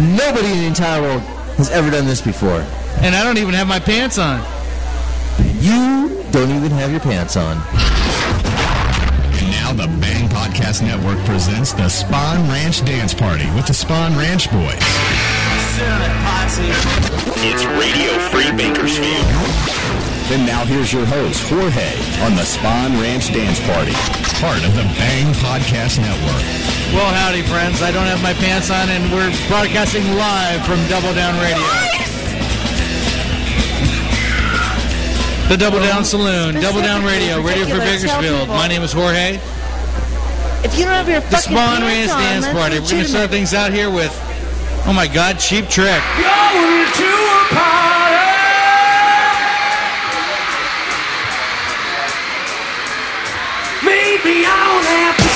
Nobody in the entire world has ever done this before. And I don't even have my pants on. You don't even have your pants on. Now the Bang Podcast Network presents the Spawn Ranch Dance Party with the Spawn Ranch Boys. It's Radio Free Bakersfield. And now here's your host, Jorge, on the Spawn Ranch Dance Party, part of the Bang Podcast Network. Well, howdy, friends. I don't have my pants on, and we're broadcasting live from Double Down Radio. The Double Down Saloon, Double Down Radio, Radio Free Bakersfield. My name is Jorge. If you don't have your the fucking Spawn Ranch on, Dance Party, we're going to start things out here with, oh my God, Cheap Trick. me, all have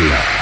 Mixler.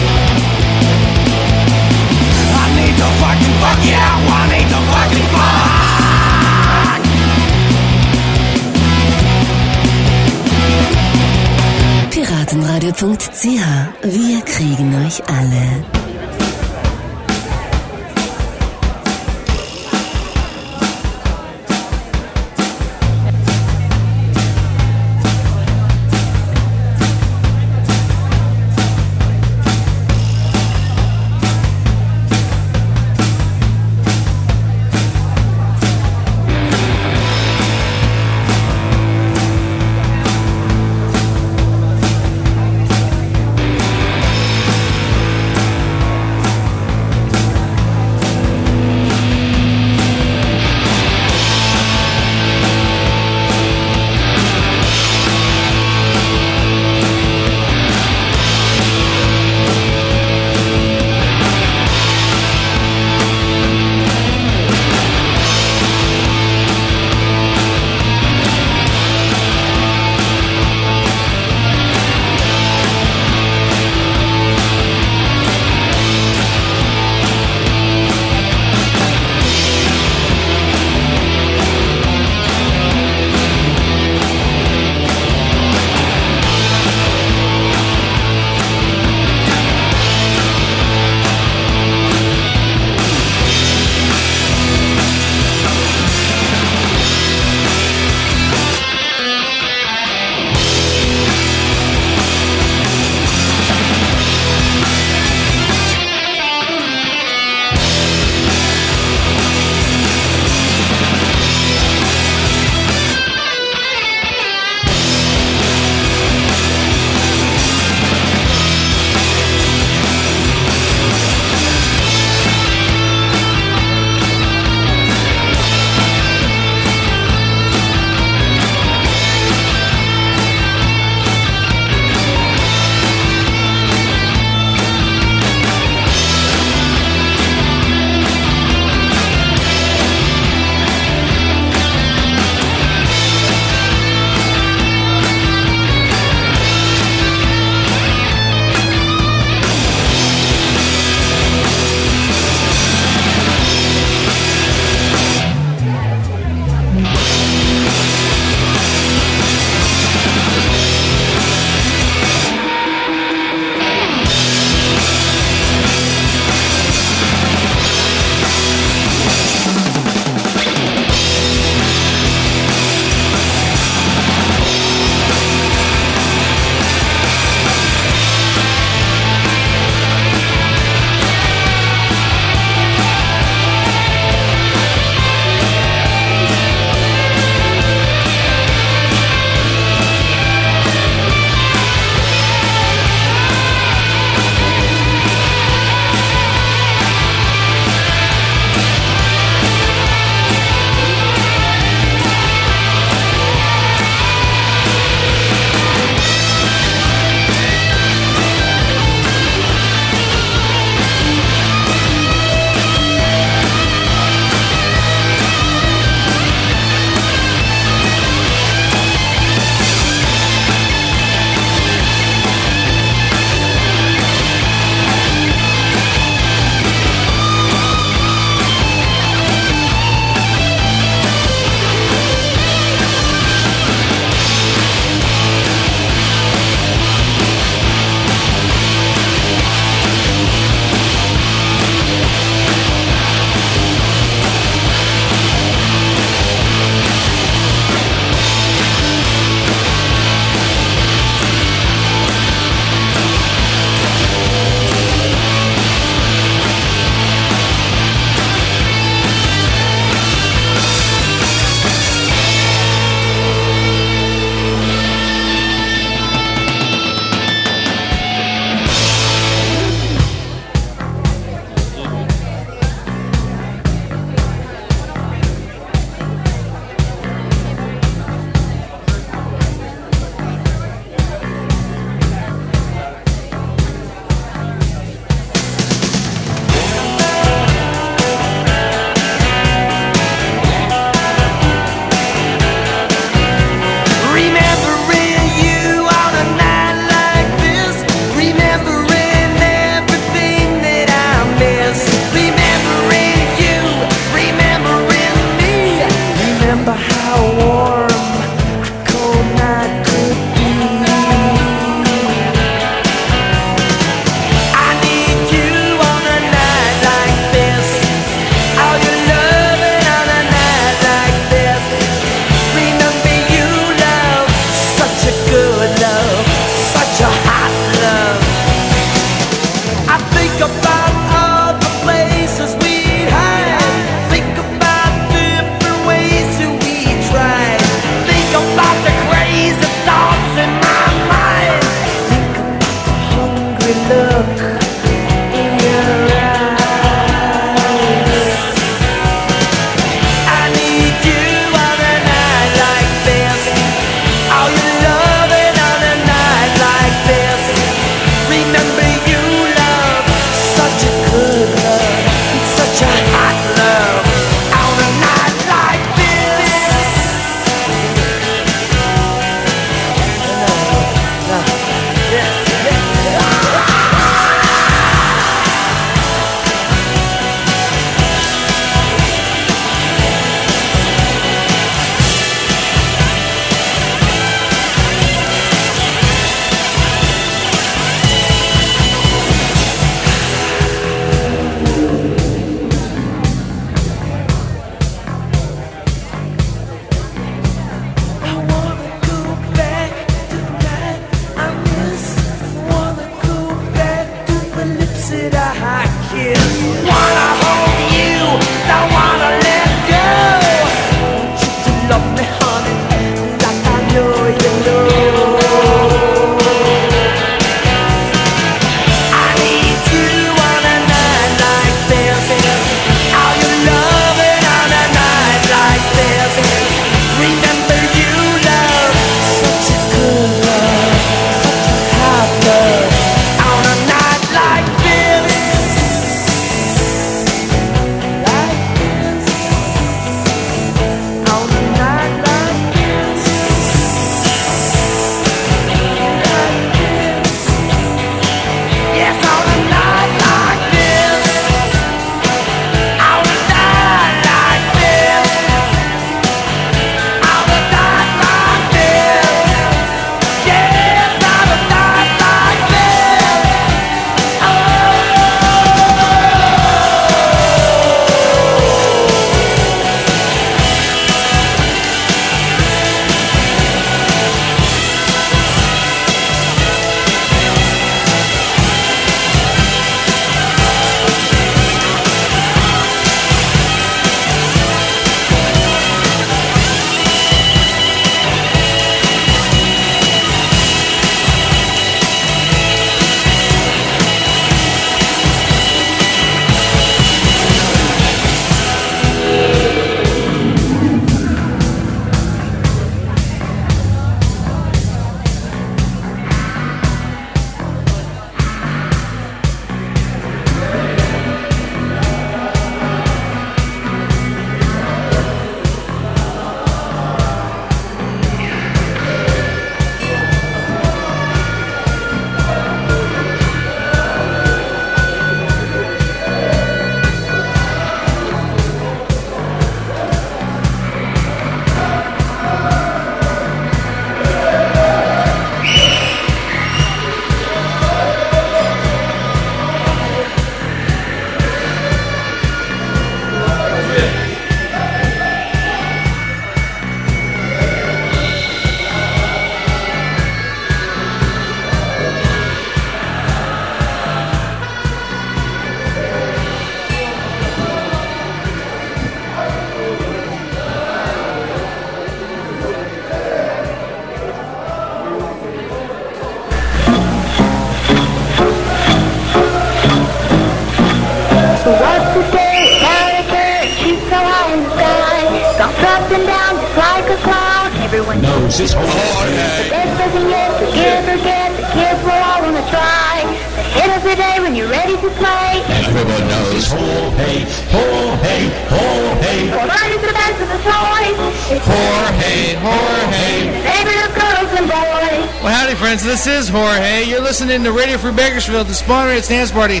This is Jorge. You're listening to Radio Free Bakersfield, the Spawn Ranch Dance Party,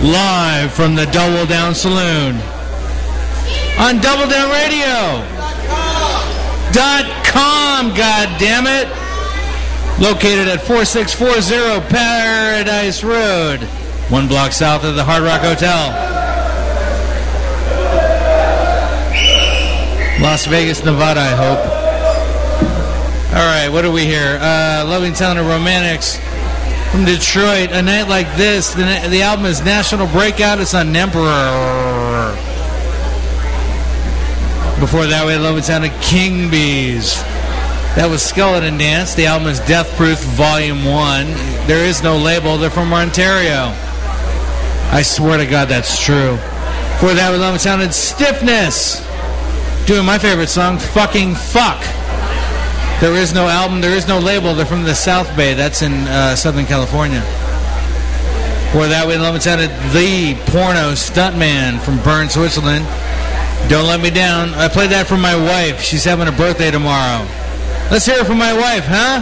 live from the Double Down Saloon on Double Down Radio. Dot com, God damn it! Located at 4640 Paradise Road, one block south of the Hard Rock Hotel. Las Vegas, Nevada, I hope. All right, what are we here? Uh, Loving Town of Romantics from Detroit. A night like this. The, the album is National Breakout. It's on Emperor. Before that, we had Loving Town of King Bees. That was Skeleton Dance. The album is Death Proof Volume 1. There is no label. They're from Ontario. I swear to God that's true. Before that, we Loving Town of Stiffness. Doing my favorite song, Fucking Fuck. There is no album, there is no label. They're from the South Bay. That's in uh, Southern California. Before that, we limited the porno stuntman from Bern, Switzerland. Don't let me down. I played that for my wife. She's having a birthday tomorrow. Let's hear it from my wife, huh?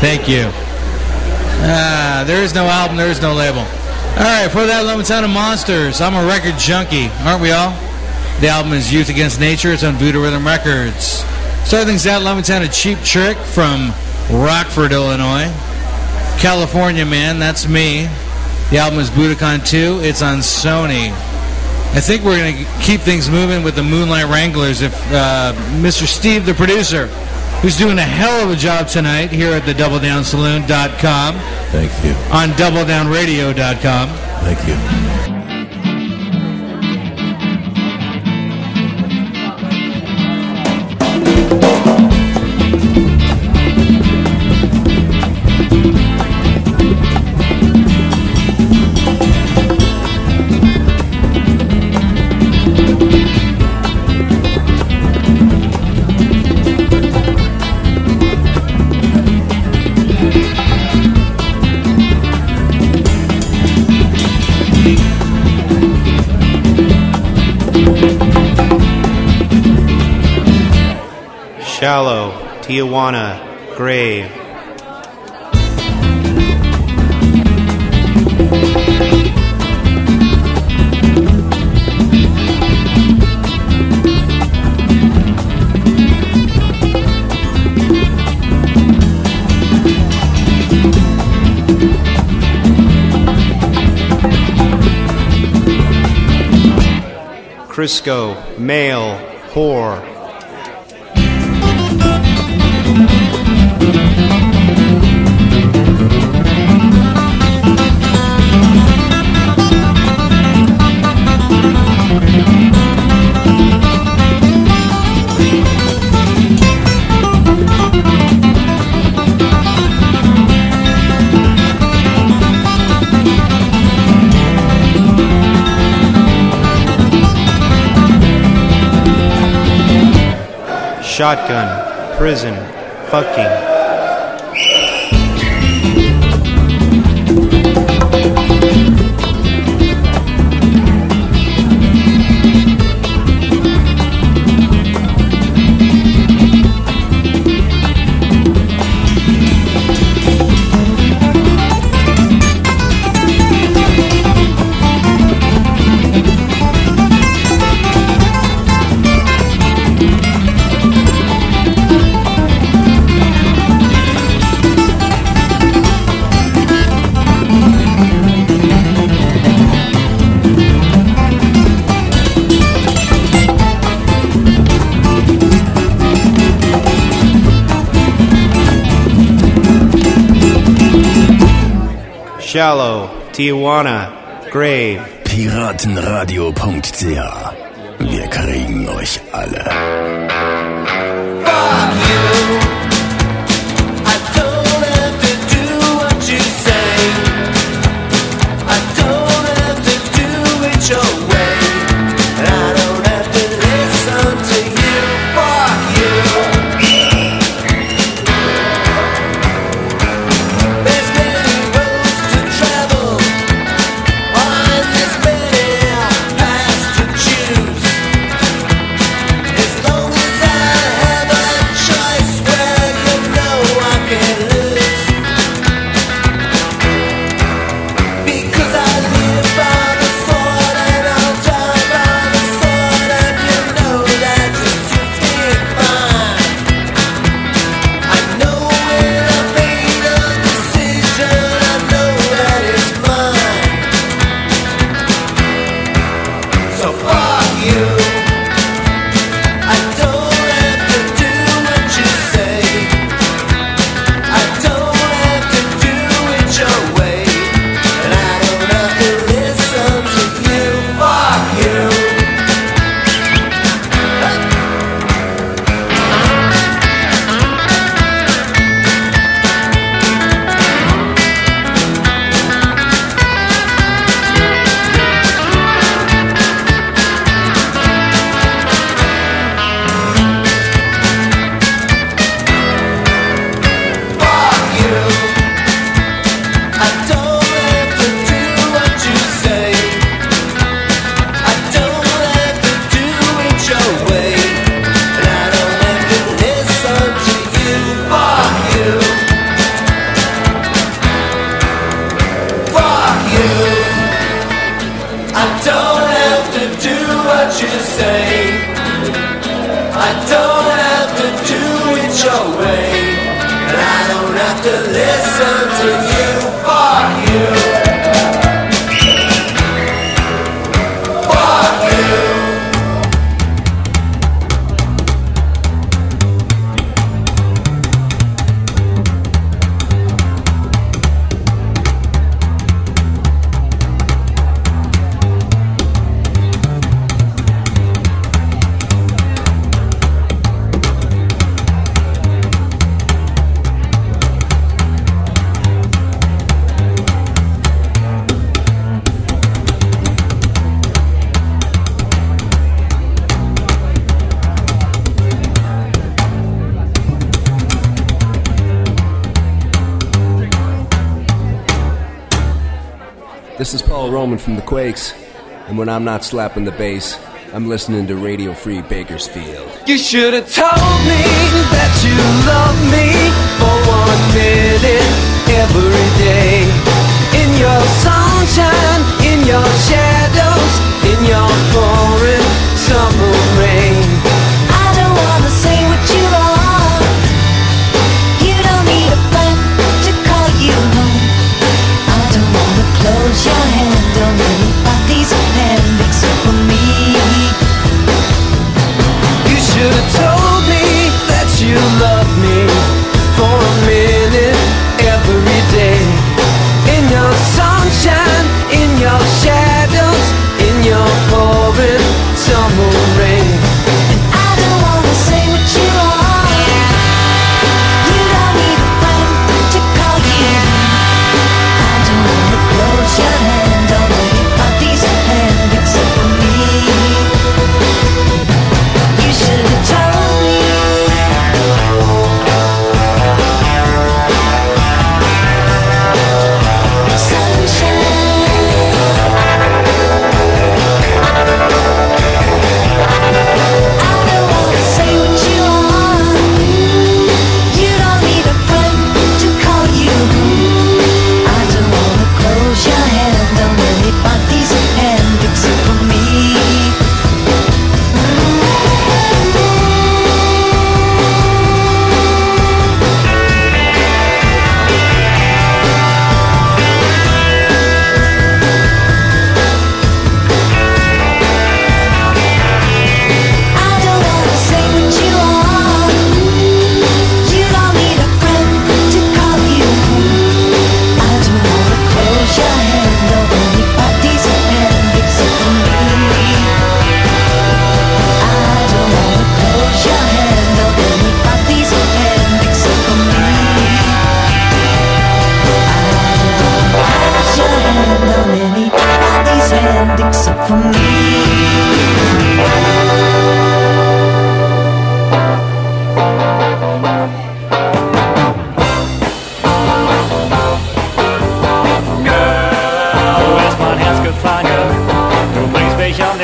Thank you. Ah, there is no album, there is no label. All right, for that, Lemon Town of Monsters. I'm a record junkie, aren't we all? The album is Youth Against Nature. It's on Voodoo Rhythm Records. Starting things out, Town of Cheap Trick from Rockford, Illinois. California Man, that's me. The album is Budokan 2. It's on Sony. I think we're going to keep things moving with the Moonlight Wranglers if uh, Mr. Steve, the producer, who's doing a hell of a job tonight here at the DoubleDownSaloon.com Thank you. on DoubleDownRadio.com. Thank you. Shallow, Tijuana, Grave. Crisco, male, whore. Shotgun, prison, fucking. Shallow, Tijuana, Grave. Piratenradio.ch Wir kriegen euch alle. I from the Quakes, and when I'm not slapping the bass, I'm listening to Radio Free Bakersfield. You should have told me that you love me for one minute every day. In your sunshine, in your shadows, in your pouring summer rain. You should have told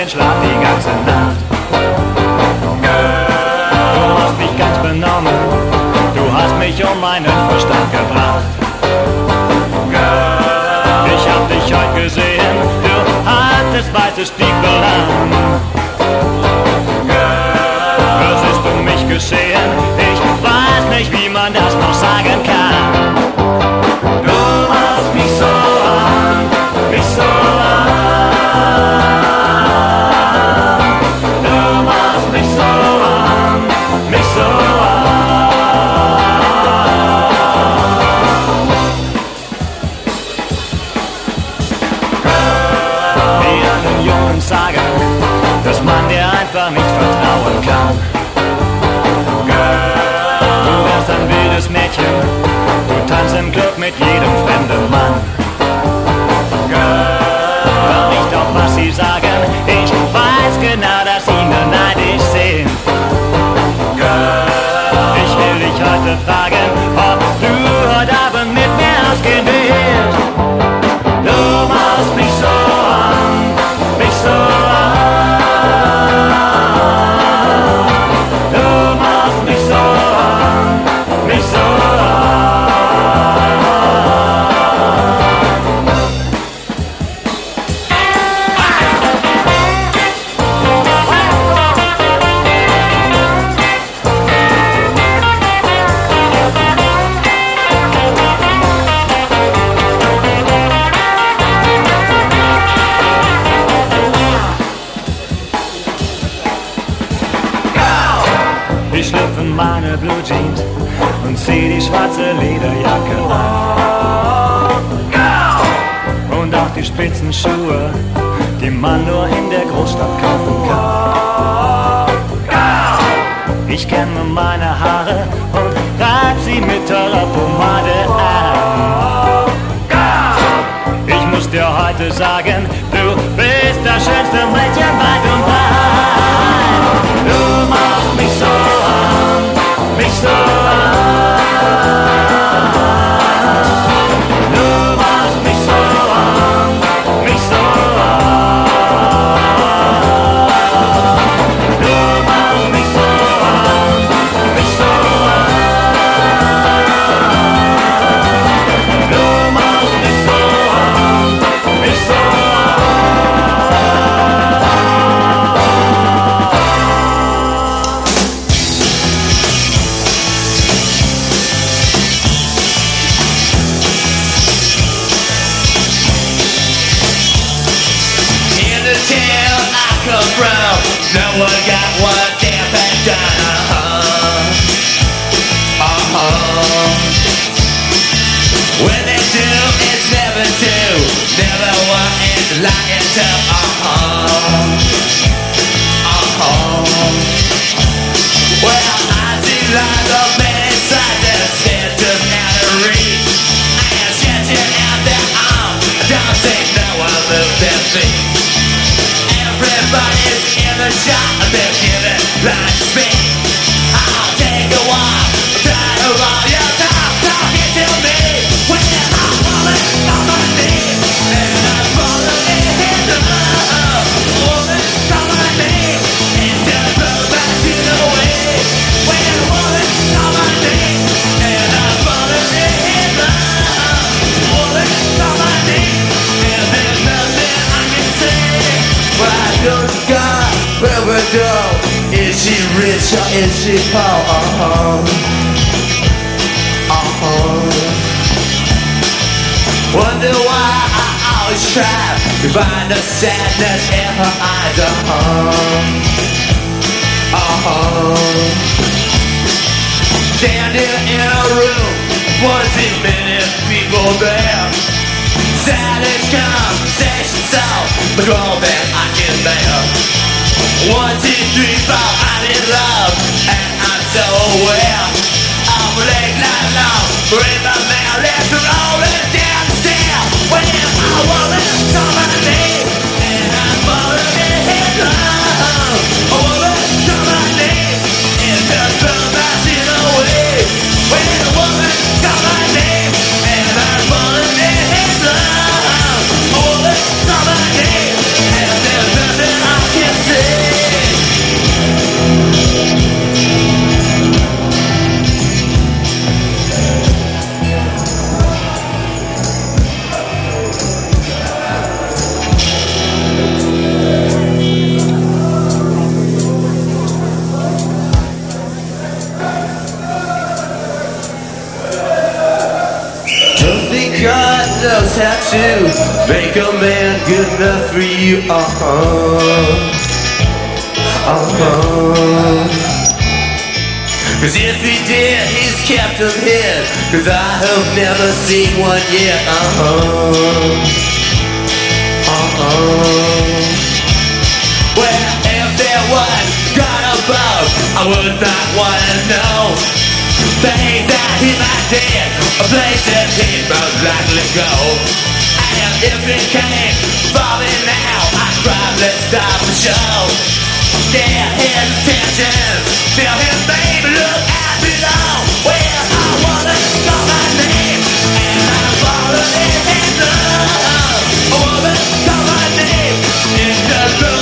den Schlaf die ganze Nacht. Girl, du hast mich ganz benommen, du hast mich um meinen Verstand gebracht. Girl, ich hab dich heute gesehen, du hattest weißes Stiefel an. Schwarze Lederjacke an. Und auch die Spitzenschuhe, die man nur in der Großstadt kaufen kann. Ich kämme meine Haare und reib sie mit teurer Pomade an. Ich muss dir heute sagen, du bist das schönste Mädchen an, try to find the sadness in her eyes. Uh-huh. Uh-huh. Standing in a room, one too many people there. Silence conversation so much more than I can bear. One, two, three, four, I'm in love, and I'm so aware. of late night long, marriage, rolling down the stair. When I wanna come make a man good enough for you. Uh-huh. Uh-huh. Cause if he did, he's kept them hid. Cause I have never seen one yet. Uh-huh. Uh-huh. Well, if there was God above, I would not wanna know things that he might did, places he'd most likely go. Came for me now, I'd probably stop the show. Get his attention, feel him baby look. Well, I wanna call my name, and I'm falling in love. I call my name, and just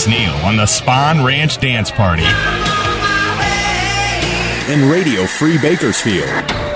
Vince Neil on the Spawn Ranch Dance Party. In Radio Free Bakersfield.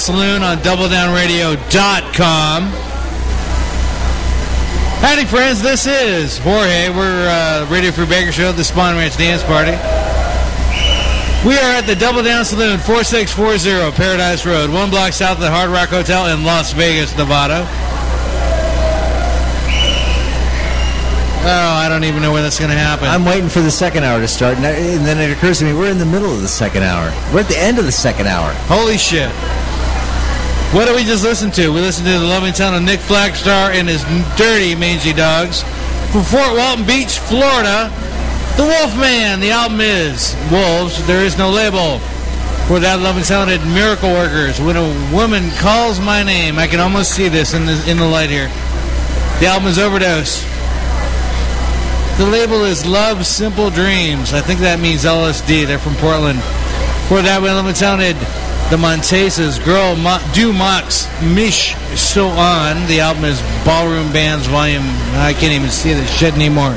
Saloon on DoubleDownRadio.com. Howdy, friends. This is Jorge. We're uh, Radio Free Baker Show, the Spawn Ranch Dance Party. We are at the Double Down Saloon, 4640 Paradise Road, one block south of the Hard Rock Hotel in Las Vegas, Nevada. Oh, I don't even know when that's going to happen. I'm waiting for the second hour to start, and, and then it occurs to me we're in the middle of the second hour. We're at the end of the second hour. Holy shit. What did we just listen to? We listened to the loving sound of Nick Flagstar and his dirty mangy dogs from Fort Walton Beach, Florida. The Wolfman. The album is Wolves. There is no label. For that loving sounded Miracle Workers. When a woman calls my name, I can almost see this in the in the light here. The album is Overdose. The label is Love Simple Dreams. I think that means LSD. They're from Portland. For that it sounded the Montesas, Girl Mo- Do Mox, Mish So On. The album is Ballroom Bands Volume. I can't even see this shit anymore.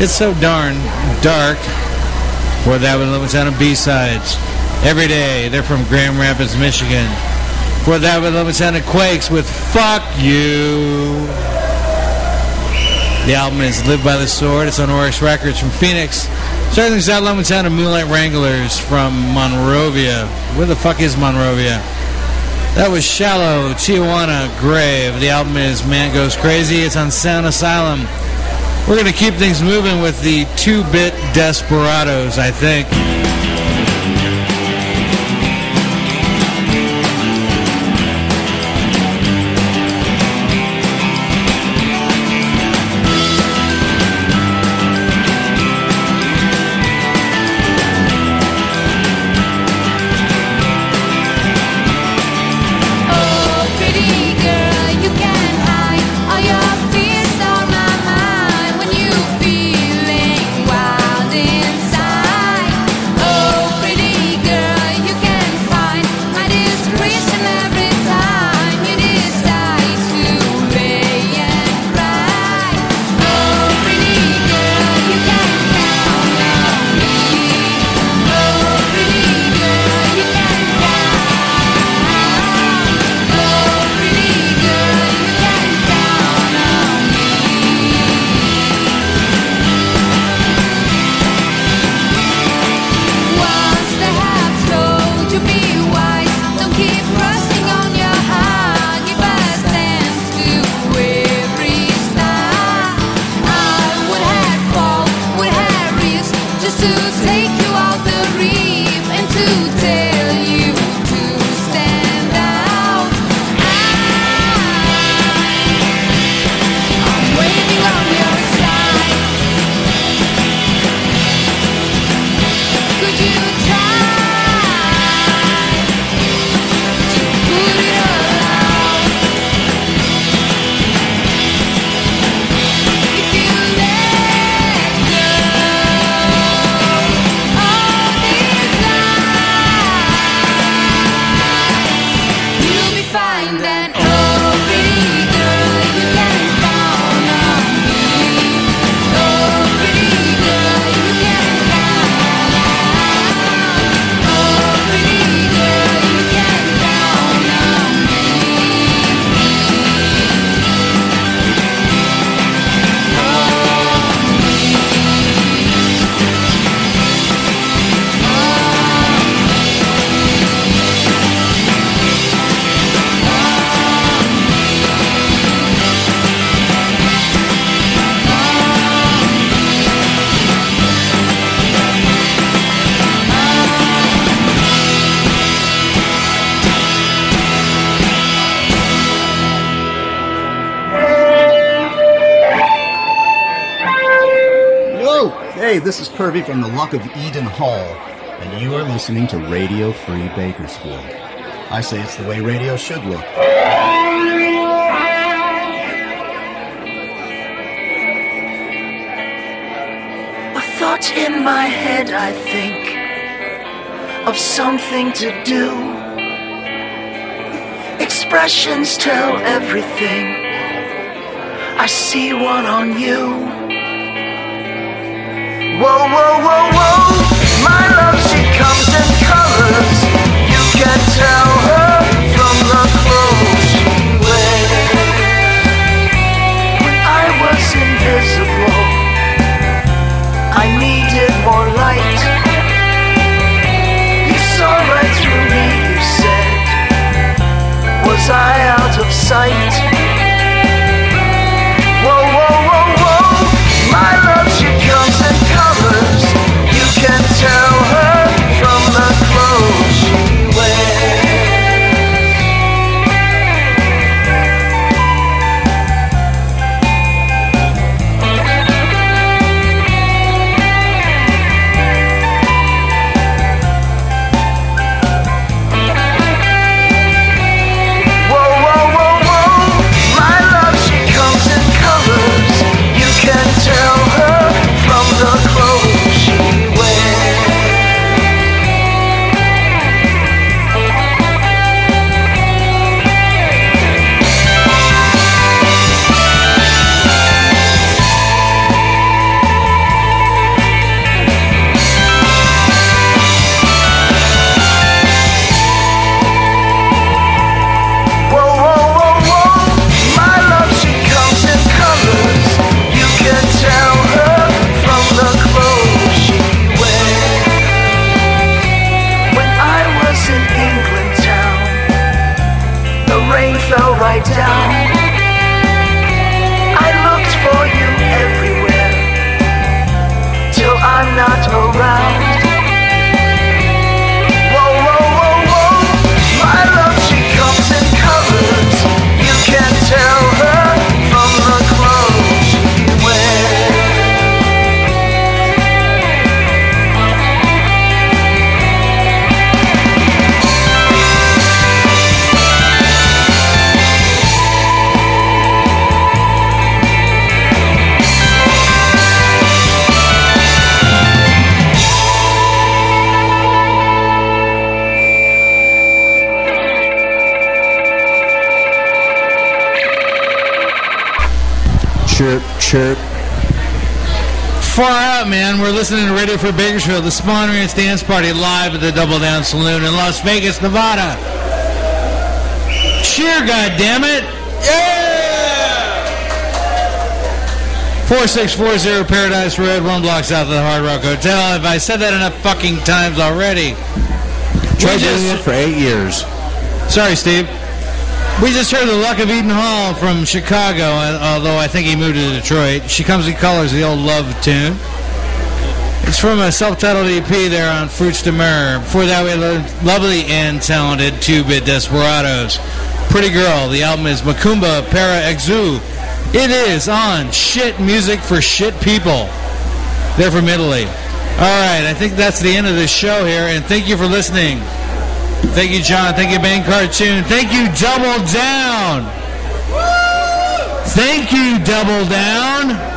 It's so darn dark. For that one, it sounded B-Sides. Every day, they're from Grand Rapids, Michigan. For that it sounded Quakes with Fuck You. The album is Live by the Sword. It's on Oryx Records from Phoenix. Starting things out, Sound of Moonlight Wranglers from Monrovia. Where the fuck is Monrovia? That was Shallow, Tijuana, Grave. The album is Man Goes Crazy. It's on Sound Asylum. We're going to keep things moving with the two-bit Desperados, I think. Hey, this is Kirby from the Luck of Eden Hall, and you are listening to Radio Free Bakersfield. I say it's the way radio should look. A thought in my head, I think, of something to do. Expressions tell everything. I see one on you. Whoa, whoa, whoa, whoa. My love, she comes in colors. You can tell her from the clothes she wears. When I was invisible. I needed more light. You saw right through me, you said. Was I out of sight? Bakersfield, the Spawn Ranch Dance Party, live at the Double Down Saloon in Las Vegas, Nevada. Cheer, goddammit! Yeah! 4640 Paradise Road, one block south of the Hard Rock Hotel. Have I said that enough fucking times already? Tried doing it for eight years. Sorry, Steve. We just heard the Luck of Eden Hall from Chicago, although I think he moved to Detroit. She Comes in Colors, the old love tune. It's from a self-titled EP there on Fruits de Mer. Before that, we had the lovely and talented two-bit Desperados. Pretty Girl, the album is Macumba Para Exu. It is on Shit Music for Shit People. They're from Italy. All right, I think that's the end of the show here, and thank you for listening. Thank you, John. Thank you, Bang Cartoon. Thank you, Double Down. Thank you, Double Down.